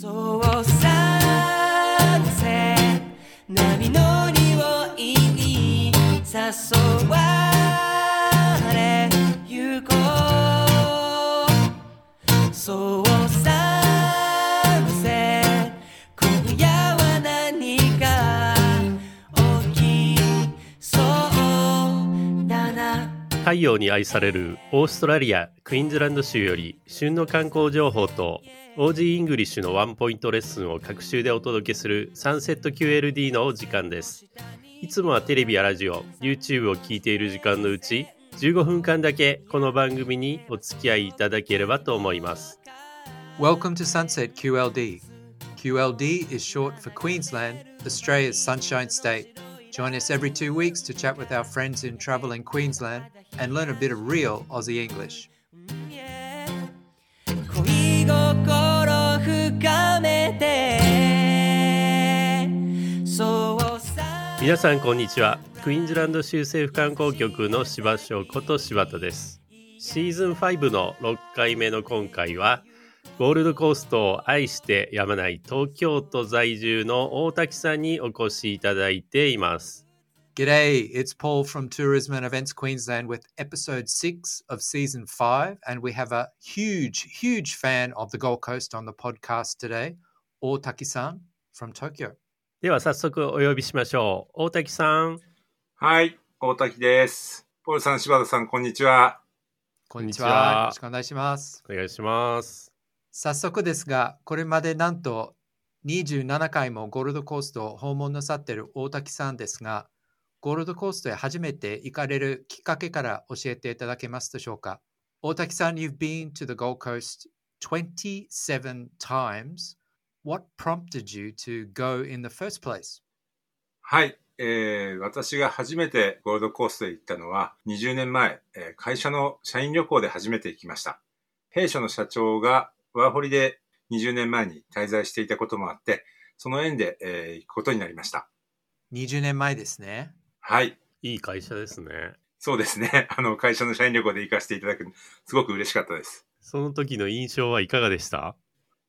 そう太陽に愛されるオーストラリア・クイーンズランド州より旬の観光情報と OG イングリッシュのワンポイントレッスンを各週でお届けするサンセット QLD のお時間です。いつもはテレビやラジオ、YouTube を聞いている時間のうち15分間だけこの番組にお付き合いいただければと思います。Welcome to Sunset QLD. QLD is short for Queensland, Australia's Sunshine State. Join us every two weeks to chat with our friends in travel in Queensland and learn a bit of real Aussie English. 恋心深めてそうさんこんにちは。クイーンズランド州政府観光局の柴翔こと柴田です。シーズン5の6回目の今回は、ゴールドコーストを愛してやまない東京都在住の大滝さんにお越しいただいています。G'day, it's Paul from Tourism and Events Queensland with episode six of season five. And we have a huge, huge fan of the Gold Coast on the podcast today, Otaki san from Tokyo. では早速お呼びしましょう。大滝さん。はい、大滝です。ポールさん、柴田さん、こんにちは。こんにちは。よろしくお願いします。お願いします。早速ですが、これまでなんと27回もゴールドコーストを訪問なさっている大滝さんですが、ゴールドコーストへ初めて行かれるきっかけから教えていただけますでしょうか？大滝さん、you've been to the Gold Coast 27 times. What prompted you to go in the first place? はい、えー、私が初めてゴールドコーストへ行ったのは20年前、えー会社の社員旅行で初めて行きました。弊社の社長がワーホリで20年前に滞在していたこともあって、その縁で、えー行くことになりました。20年前ですね。はい、いい会社ですね。そうですね。あの、会社の社員旅行で行かせていただく、すごく嬉しかったです。その時の印象はいかがでした？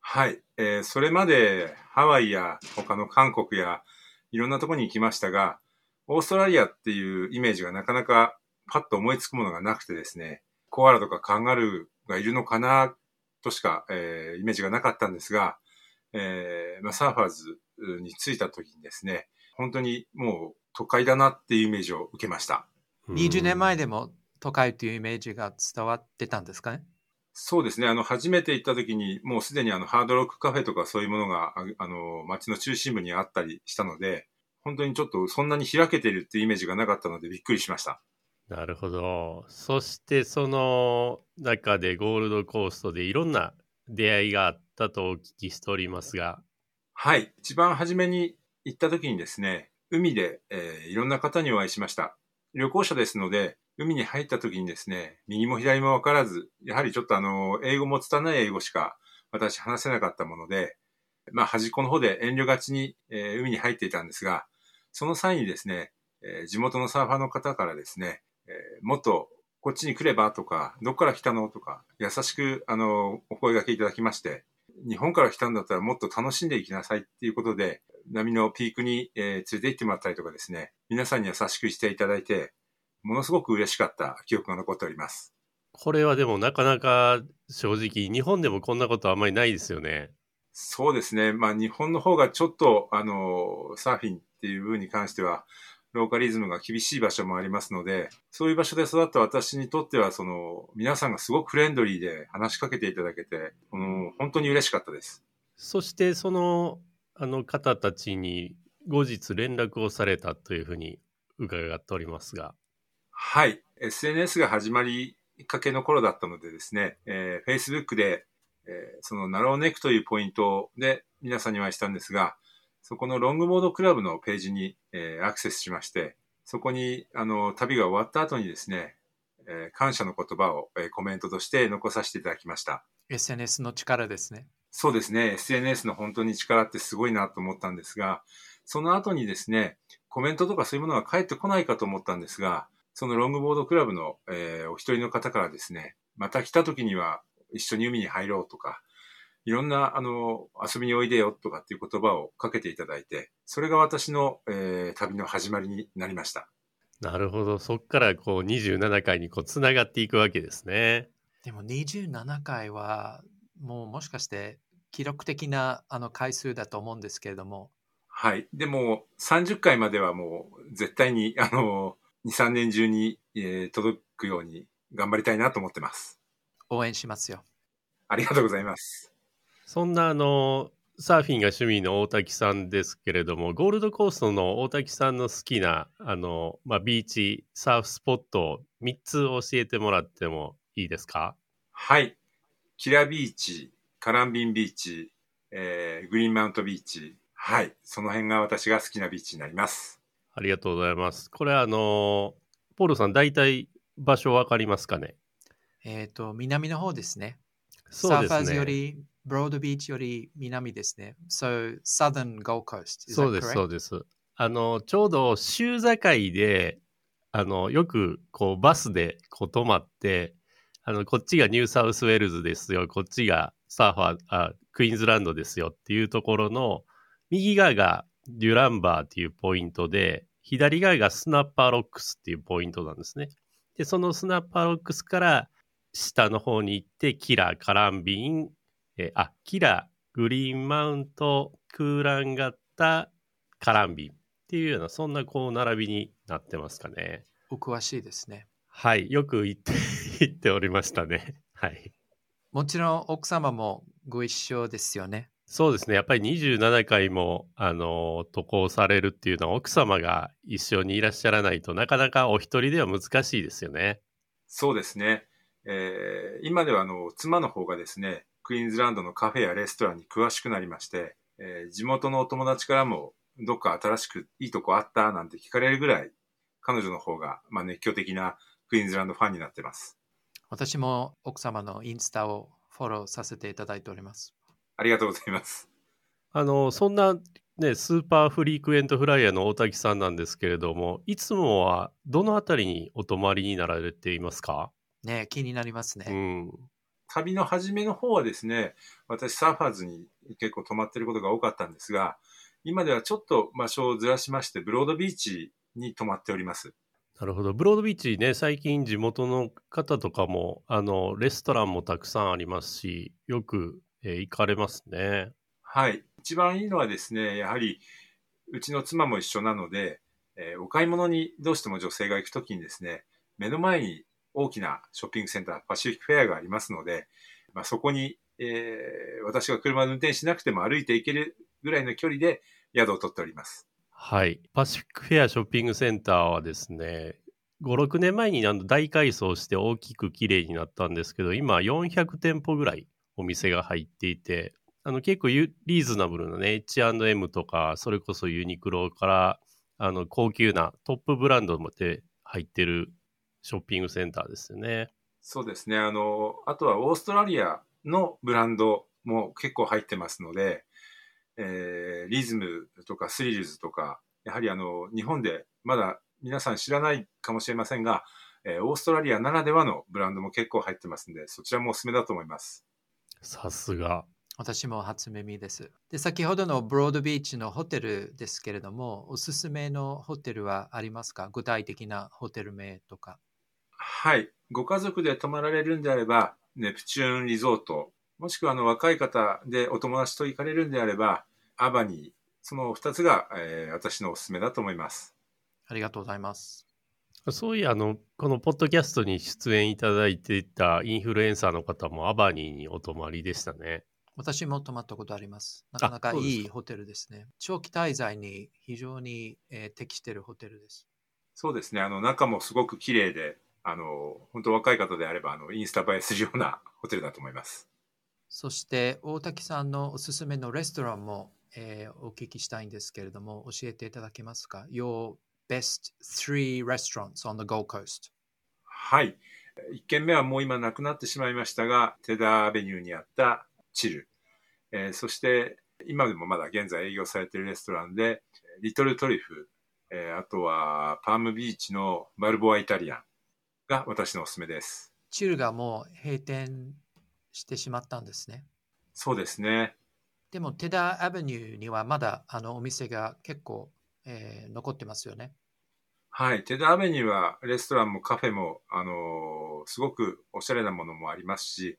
はい。えーそれまでハワイや他の韓国やいろんなところに行きましたが、オーストラリアっていうイメージがなかなかパッと思いつくものがなくてですね、コアラとかカンガルーがいるのかなとしか、えーイメージがなかったんですが、えーまあ、サーファーズに着いた時にですね、本当にもう都会だなっていうイメージを受けました。20年前でも都会というイメージが伝わってたんですかね？そうですね。あの、初めて行った時に、もうすでにあの、ハードロックカフェとかそういうものが、ああの、街の中心部にあったりしたので、本当にちょっとそんなに開けてるっていうイメージがなかったのでびっくりしました。なるほど。そしてその中でゴールドコーストでいろんな出会いがあったとお聞きしておりますが、はい。一番初めに行った時にですね、海で、えーいろんな方にお会いしました。旅行者ですので、海に入った時にですね、右も左も分からず、やはりちょっとあの、英語も拙い英語しか私話せなかったもので、まあ端っこの方で遠慮がちに、えー海に入っていたんですが、その際にですね、えー地元のサーファーの方からですね、えーもっとこっちに来ればとか、どっから来たのとか、優しくあの、お声掛けいただきまして、日本から来たんだったらもっと楽しんでいきなさいっていうことで、波のピークに、えー連れて行ってもらったりとかですね、皆さんに優しくしていただいて、ものすごく嬉しかった記憶が残っております。これはでもなかなか正直日本でもこんなことあんまりないですよね。そうですね。まあ日本の方がちょっと、あの、サーフィンっていう部分に関しては、ローカリズムが厳しい場所もありますので、そういう場所で育った私にとっては、その、皆さんがすごくフレンドリーで話しかけていただけて、うん、本当に嬉しかったです。そしてそのあの方たちに後日連絡をされたというふうに伺っておりますが、はい。SNS が始まりかけの頃だったのでですね、えー Facebook で、えーそのナローネックというポイントで皆さんにお会いしたんですが、そこのロングボードクラブのページに、えーアクセスしまして、そこに、あの、旅が終わった後にですね、えー感謝の言葉を、えーコメントとして残させていただきました。SNS の力ですね。そうですね、SNS の本当に力ってすごいなと思ったんですが、その後にですね、コメントとかそういうものが返ってこないかと思ったんですが、そのロングボードクラブの、えーお一人の方からですね、また来た時には一緒に海に入ろうとかいろんな、あの、遊びにおいでよとかっていう言葉をかけていただいて、それが私の、えー旅の始まりになりました。なるほど。そっからこう27回にこうつながっていくわけですね。でも27回はもうもしかして記録的なあの回数だと思うんですけれども、はい。でも、30回まではもう、絶対に、あの、2、3年中に、えー届くように頑張りたいなと思ってます。応援しますよ。ありがとうございます。そんなあの、サーフィンが趣味の大滝さんですけれども、ゴールドコーストの大滝さんの好きな、あの、まあ、ビーチ、サーフスポットを3つ教えてもらってもいいですか？はい。キラビーチ、カランビンビーチ、えーグリーンマウントビーチ。はい。その辺が私が好きなビーチになります。ありがとうございます。これあの、ポールさん大体場所わかりますかね？えっ、と、南の方ですね。そうですサーファーズよね。り、ブロードビーチより南ですね。So, Southern Gold Coast. そうです?そうです。あの、ちょうど週境で、あの、よくこうバスでこう止まって、あの、こっちがニューサウスウェールズですよ、こっちがサーファー、あクイーンズランドですよっていうところの、右側がデュランバーっていうポイントで、左側がスナッパーロックスっていうポイントなんですね。で、そのスナッパーロックスから下の方に行って、キラー、カランビン、えーあ、キラー、グリーンマウント、クーランガッタ、カランビンっていうような、そんなこう並びになってますかね。お詳しいですね。はい、よく言って、言っておりましたね。はい。もちろん奥様もご一緒ですよね。そうですね。やっぱり27回も、あの、渡航されるっていうのは、奥様が一緒にいらっしゃらないとなかなかお一人では難しいですよね。そうですね。えー今ではあの、妻の方がですね、クイーンズランドのカフェやレストランに詳しくなりまして、えー地元のお友達からも、どっか新しくいいとこあったなんて聞かれるぐらい、彼女の方が、まあ、熱狂的なクイーンズランドファンになってます。私も奥様のインスタをフォローさせていただいております。ありがとうございます。あの、そんなね、 super frequent flyer の大滝さんなんですけれども、いつもはどのあたりにお泊まりになられていますか？ね気になりますね。うん。旅の初めの方はですね、私サーファーズに結構泊まってることが多かったんですが、今ではちょっと場所をずらしまして、ブロードビーチに泊まっております。なるほど。ブロードビーチね、最近地元の方とかも、あの、レストランもたくさんありますし、よく、えー行かれますね。はい。一番いいのはですね、やはり、うちの妻も一緒なので、えーお買い物にどうしても女性が行くときにですね、目の前に大きなショッピングセンター、パシフィックフェアがありますので、まあ、そこに、えー私が車で運転しなくても歩いて行けるぐらいの距離で宿を取っております。はい。パシフィックフェアショッピングセンターはですね、5、6年前に大改装して大きく綺麗になったんですけど、今400店舗ぐらいお店が入っていて、あの結構ユリーズナブルなね、H&M とか、それこそユニクロから、あの高級なトップブランドまで入ってるショッピングセンターですよね。そうですね。あの、あとはオーストラリアのブランドも結構入ってますので、えーリズムとかスリルズとか、やはりあの、日本でまだ皆さん知らないかもしれませんが、えーオーストラリアならではのブランドも結構入ってますんで、そちらもおすすめだと思います。さすが。私も初耳です。で、先ほどのブロードビーチのホテルですけれども、おすすめのホテルはありますか？具体的なホテル名とか。はい。ご家族で泊まられるんであれば、ネプチューンリゾート、もしくはあの若い方でお友達と行かれるんであれば、アバニー、その2つが、えー私のおすすめだと思います。ありがとうございます。そういや、あの、このポッドキャストに出演いただいていたインフルエンサーの方もアバニーにお泊まりでしたね。私も泊まったことあります。なかなかいいホテルですね。長期滞在に非常に、えー適しているホテルです。そうですね。あの、中もすごく綺麗で、あの、本当若い方であれば、あの、インスタ映えするようなホテルだと思います。そして大滝さんのおすすめのレストランも、えーお聞きしたいんですけれども、教えていただけますか ?Your best three restaurants on the Gold Coast. はい。1軒目はもう今なくなってしまいましたが、テダーアベニューにあったチル。えーそして、今でもまだ現在営業されているレストランで、リトルトリュフ、えーあとはパームビーチのバルボアイタリアンが私のおすすめです。チルがもう閉店してしまったんですね。そうですね。でも、テダーアベニューにはまだあのお店が結構、えー残ってますよね。はい。テダアベニューはレストランもカフェも、あのーすごくおしゃれなものもありますし、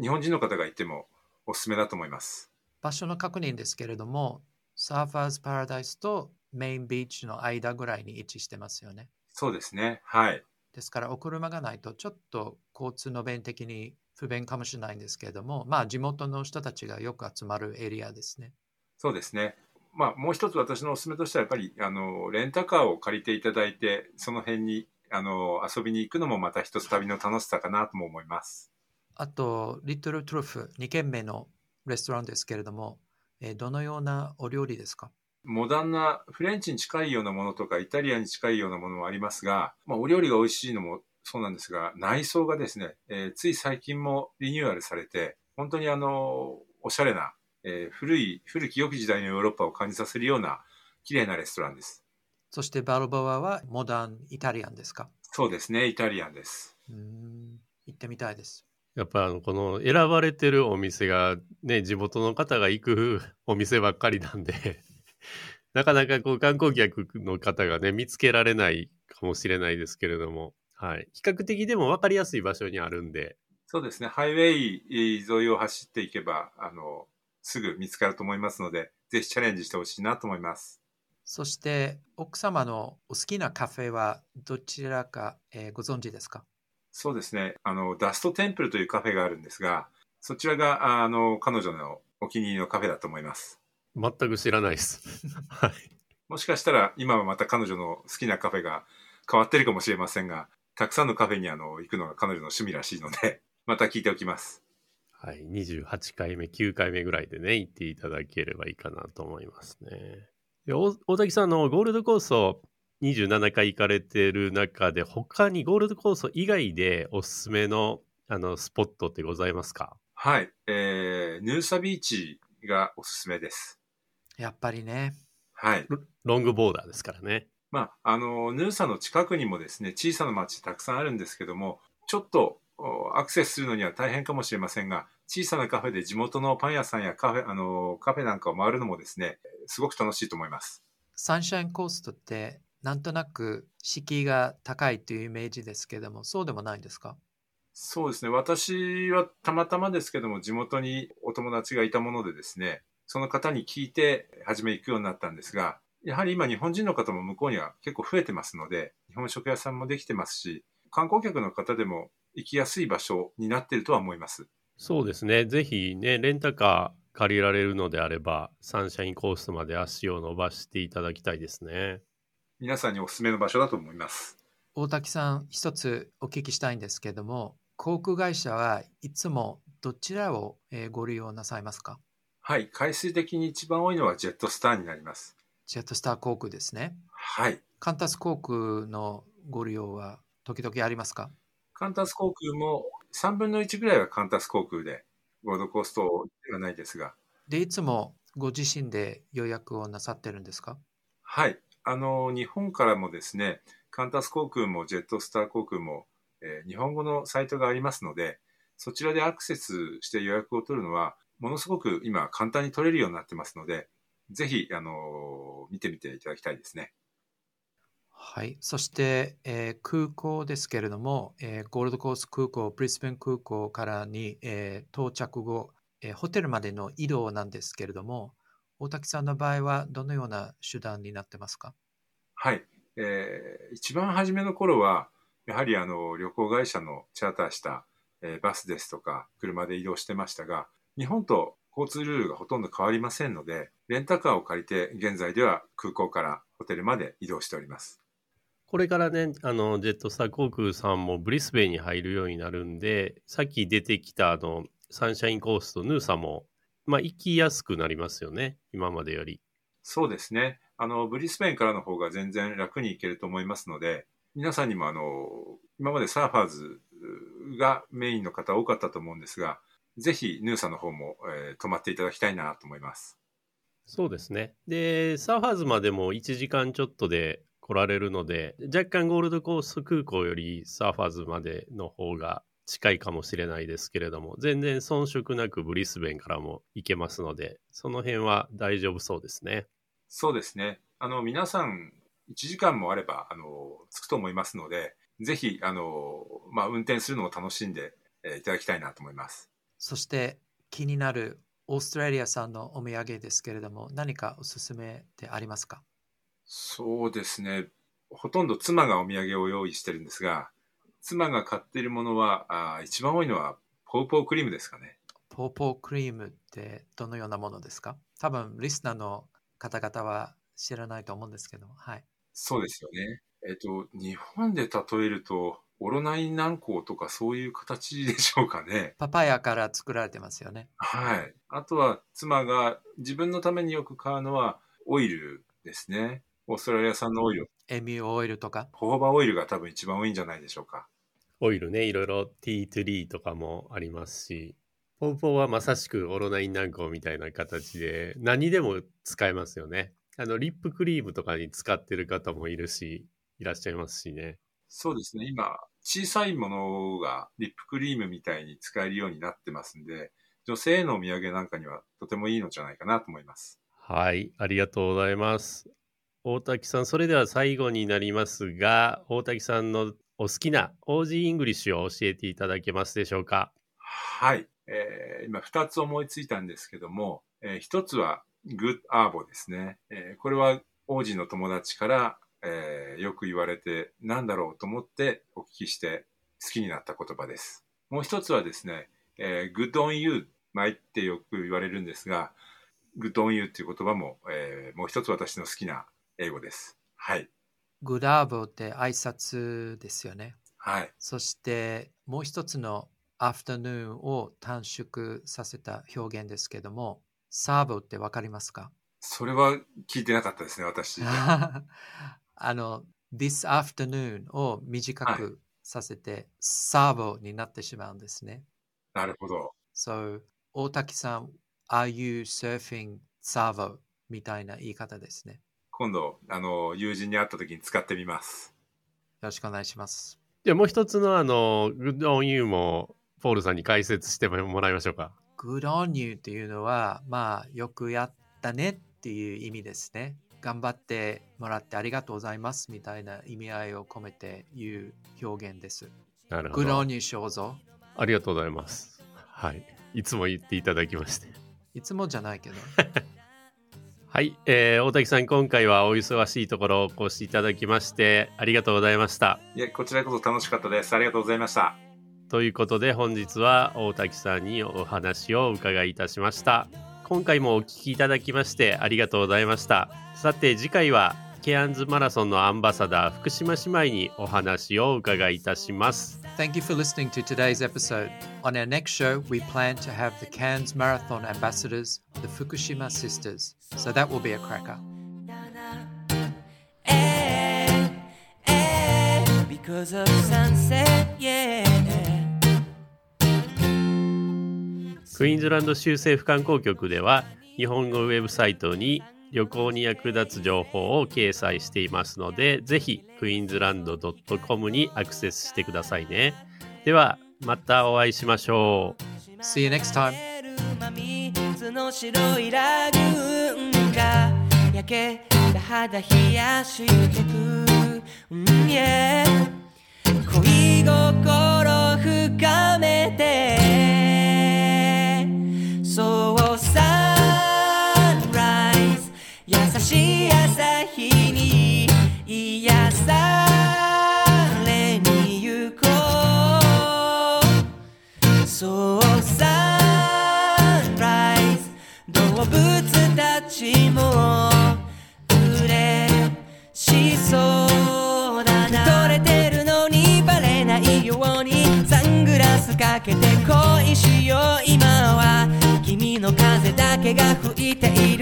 日本人の方がいてもおすすめだと思います。場所の確認ですけれども、サーファーズパラダイスとメインビーチの間ぐらいに位置してますよね。そうですね。はい。ですから、お車がないとちょっと交通の便的に不便かもしれないんですけれども、まあ地元の人たちがよく集まるエリアですね。そうですね。まあ、もう一つ私のおすすめとしては、やっぱり、あの、レンタカーを借りていただいて、その辺に、あの、遊びに行くのもまた一つ旅の楽しさかなとも思います。あと、リトルトゥルフ、2軒目のレストランですけれども、えーどのようなお料理ですか？モダンなフレンチに近いようなものとか、イタリアに近いようなものもありますが、まあ、お料理が美味しいのもそうなんですが、内装がですね、えーつい最近もリニューアルされて、本当にあの、おしゃれな、えー古い、古き良き時代のヨーロッパを感じさせるような、綺麗なレストランです。そしてバルボアはモダンイタリアンですか？そうですね、イタリアンです。うーん、行ってみたいです。やっぱあのこの選ばれてるお店がね地元の方が行くお店ばっかりなんで なかなかこう観光客の方がね見つけられないかもしれないですけれども、はい、比較的でも分かりやすい場所にあるんでそうですね、ハイウェイ沿いを走っていけば、あの、すぐ見つかると思いますので、ぜひチャレンジしてほしいなと思います。そして、奥様のお好きなカフェはどちらか、えーご存知ですか？そうですね。あの、ダストテンプルというカフェがあるんですが、そちらが、あの、彼女のお気に入りのカフェだと思います。全く知らないです。はい、もしかしたら、今はまた彼女の好きなカフェが変わってるかもしれませんが、たくさんのカフェにあの、行くのが彼女の趣味らしいので、また聞いておきます。はい、28回目9回目ぐらいでね行っていただければいいかなと思いますね。で大大滝さんのゴールドコースト27回行かれてる中で他にゴールドコースト以外でおすすめのあのスポットってございますか？はい。えー、ヌーサビーチがおすすめです。やっぱりね。はい。ロングボーダーですからね。まあ、あの、ヌーサの近くにもですね、小さな町たくさんあるんですけども、ちょっとおアクセスするのには大変かもしれませんが、小さなカフェで地元のパン屋さんやカフェ、あの、カフェなんかを回るのもですね、すごく楽しいと思います。サンシャインコーストってなんとなく敷居が高いというイメージですけども、そうでもないんですか？そうですね。私はたまたまですけども、地元にお友達がいたものでですね、その方に聞いて、初め行くようになったんですが、やはり今日本人の方も向こうには結構増えてますので、日本食屋さんもできてますし、観光客の方でも行きやすい場所になっているとは思います。そうですね。ぜひね、レンタカー借りられるのであれば、サンシャインコーストまで足を伸ばしていただきたいですね。皆さんにおすすめの場所だと思います。大滝さん、一つお聞きしたいんですけども、航空会社はいつもどちらをえーご利用なさいますか？はい。回数的に一番多いのはジェットスターになります。ジェットスター航空ですね。はい。カンタス航空のご利用は時々ありますか？カンタス航空も3分の1ぐらいはカンタス航空で、ゴールドコーストではないですが、で、いつもご自身で予約をなさってるんですか？はい。あの、日本からもですね、カンタス航空もジェットスター航空も、えー日本語のサイトがありますので、そちらでアクセスして予約を取るのは、ものすごく今簡単に取れるようになってますので、ぜひ、あの見てみていただきたいですね。はい。そして、えー空港ですけれども、えーゴールドコースト空港、ブリスベン空港からに、えー到着後、えーホテルまでの移動なんですけれども、大滝さんの場合はどのような手段になってますか？はい。えー一番初めの頃は、やはりあの、旅行会社のチャーターした、えーバスですとか、車で移動してましたが、日本と交通ルールがほとんど変わりませんので、レンタカーを借りて、現在では空港からホテルまで移動しております。これからね、あの、ジェットスター航空さんもブリスベンに入るようになるんで、さっき出てきたあの、サンシャインコースト、ヌーサも、まあ、行きやすくなりますよね。今までより。そうですね。あの、ブリスベンからの方が全然楽に行けると思いますので、皆さんにもあの、今までサーファーズがメインの方多かったと思うんですが、ぜひヌーサの方も、えー泊まっていただきたいなと思います。そうですね。で、サーファーズまでも1時間ちょっとで来られるので、若干ゴールドコースト空港よりサーファーズまでの方が近いかもしれないですけれども、全然遜色なくブリスベンからも行けますので、その辺は大丈夫そうですね。そうですね。あの、皆さん、1時間もあれば、あの、着くと思いますので、ぜひ、あの、まあ、運転するのを楽しんで、えーいただきたいなと思います。そして気になるオーストラリア産のお土産ですけれども、何かおすすめでありますか？そうですね。ほとんど妻がお土産を用意してるんですが、妻が買っているものは、あー一番多いのは、ポーポークリームですかね。ポーポークリームってどのようなものですか？多分リスナーの方々は知らないと思うんですけど、はい。そうですよね。えっ、と、日本で例えると、オロナイン軟膏とかそういう形でしょうかね。パパイヤから作られてますよね。はい。あとは、妻が自分のためによく買うのは、オイルですね。オーストラリア産のオイル。エミューオイルとか？ホホバオイルが多分一番多いんじゃないでしょうか。オイルね、いろいろティートリーとかもありますし、ポーポーはまさしくオロナイン軟膏みたいな形で、何にでも使えますよね。あの、リップクリームとかに使ってる方もいるし、いらっしゃいますしね。そうですね。今、小さいものがリップクリームみたいに使えるようになってますんで、女性へのお土産なんかにはとてもいいのじゃないかなと思います。はい、ありがとうございます。大滝さん、それでは最後になりますが、大滝さんのお好きな OG イングリッシュを教えていただけますでしょうか？はい。えー今、二つ思いついたんですけども、えー一つは、 good arvo ですね。えーこれは、王子の友達から、えーよく言われて、なんだろうと思ってお聞きして、好きになった言葉です。もう一つはですね、えー、good on you 前ってよく言われるんですが、good on you っていう言葉も、えーもう一つ私の好きな英語です。はい。グラーボって挨拶ですよね。はい。そしてもう一つのアフタヌーンを短縮させた表現ですけども、サーボってわかりますか？それは聞いてなかったですね、私。あの、this afternoon を短くさせて、サーボになってしまうんですね。なるほど。So, 大滝さん、are you surfing Savo? みたいな言い方ですね。よ今度、あの、友人に会った時に使ってみます。ろしくお願いします。じゃあもう一つのあの、Good on You も、ポールさんに解説してもらいましょうか。Good on you っていうのは、まあ、よくやったねっていう意味ですね。頑張ってもらってありがとうございますみたいな意味合いを込めて言う表現です。なるほど。on you 肖像。ありがとうございます。はい。いつも言っていただきまして。いつもじゃないけど。はい、えー、大滝さん、今回はお忙しいところお越しいただきまして、ありがとうございました。いえ、こちらこそ楽しかったです。ありがとうございました。ということで、本日は大滝さんにお話を伺いいたしました。今回もお聞きいただきましてありがとうございました。さて、次回は、ケアンズマラソンのアンバサダー、福島姉妹にお話を伺いいたします。Thank you for listening to today's episode. On our next show, we plan to have the Cairns Marathon ambassadors, the Fukushima sisters. So that will be a cracker. Eh, eh, because of sunset, yeah. クイーンズランド州政府観光局では日本語ウェブサイトに旅行に役立つ情報を掲載していますのでぜひクイーンズランド .com にアクセスしてくださいね。ではまたお会いしましょう。See you next time. の白いラグーンが焼けた肌冷やしてく、うん yeah 恋心深めそうサンライズ。動物たちも嬉しそうだな。取れてるのにバレないように。サングラスかけて恋しよう。今は君の風だけが吹いている。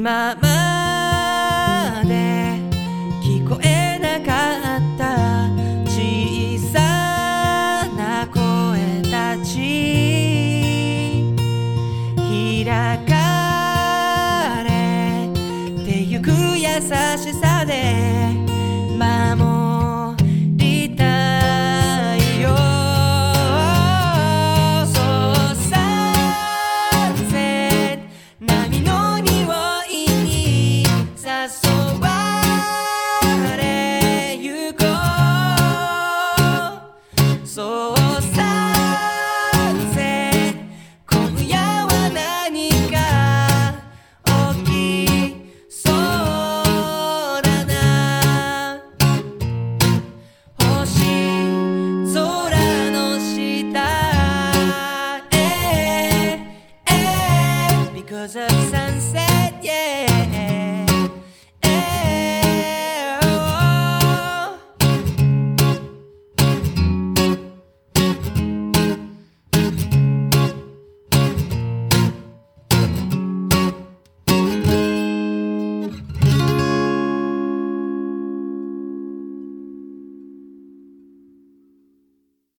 今ま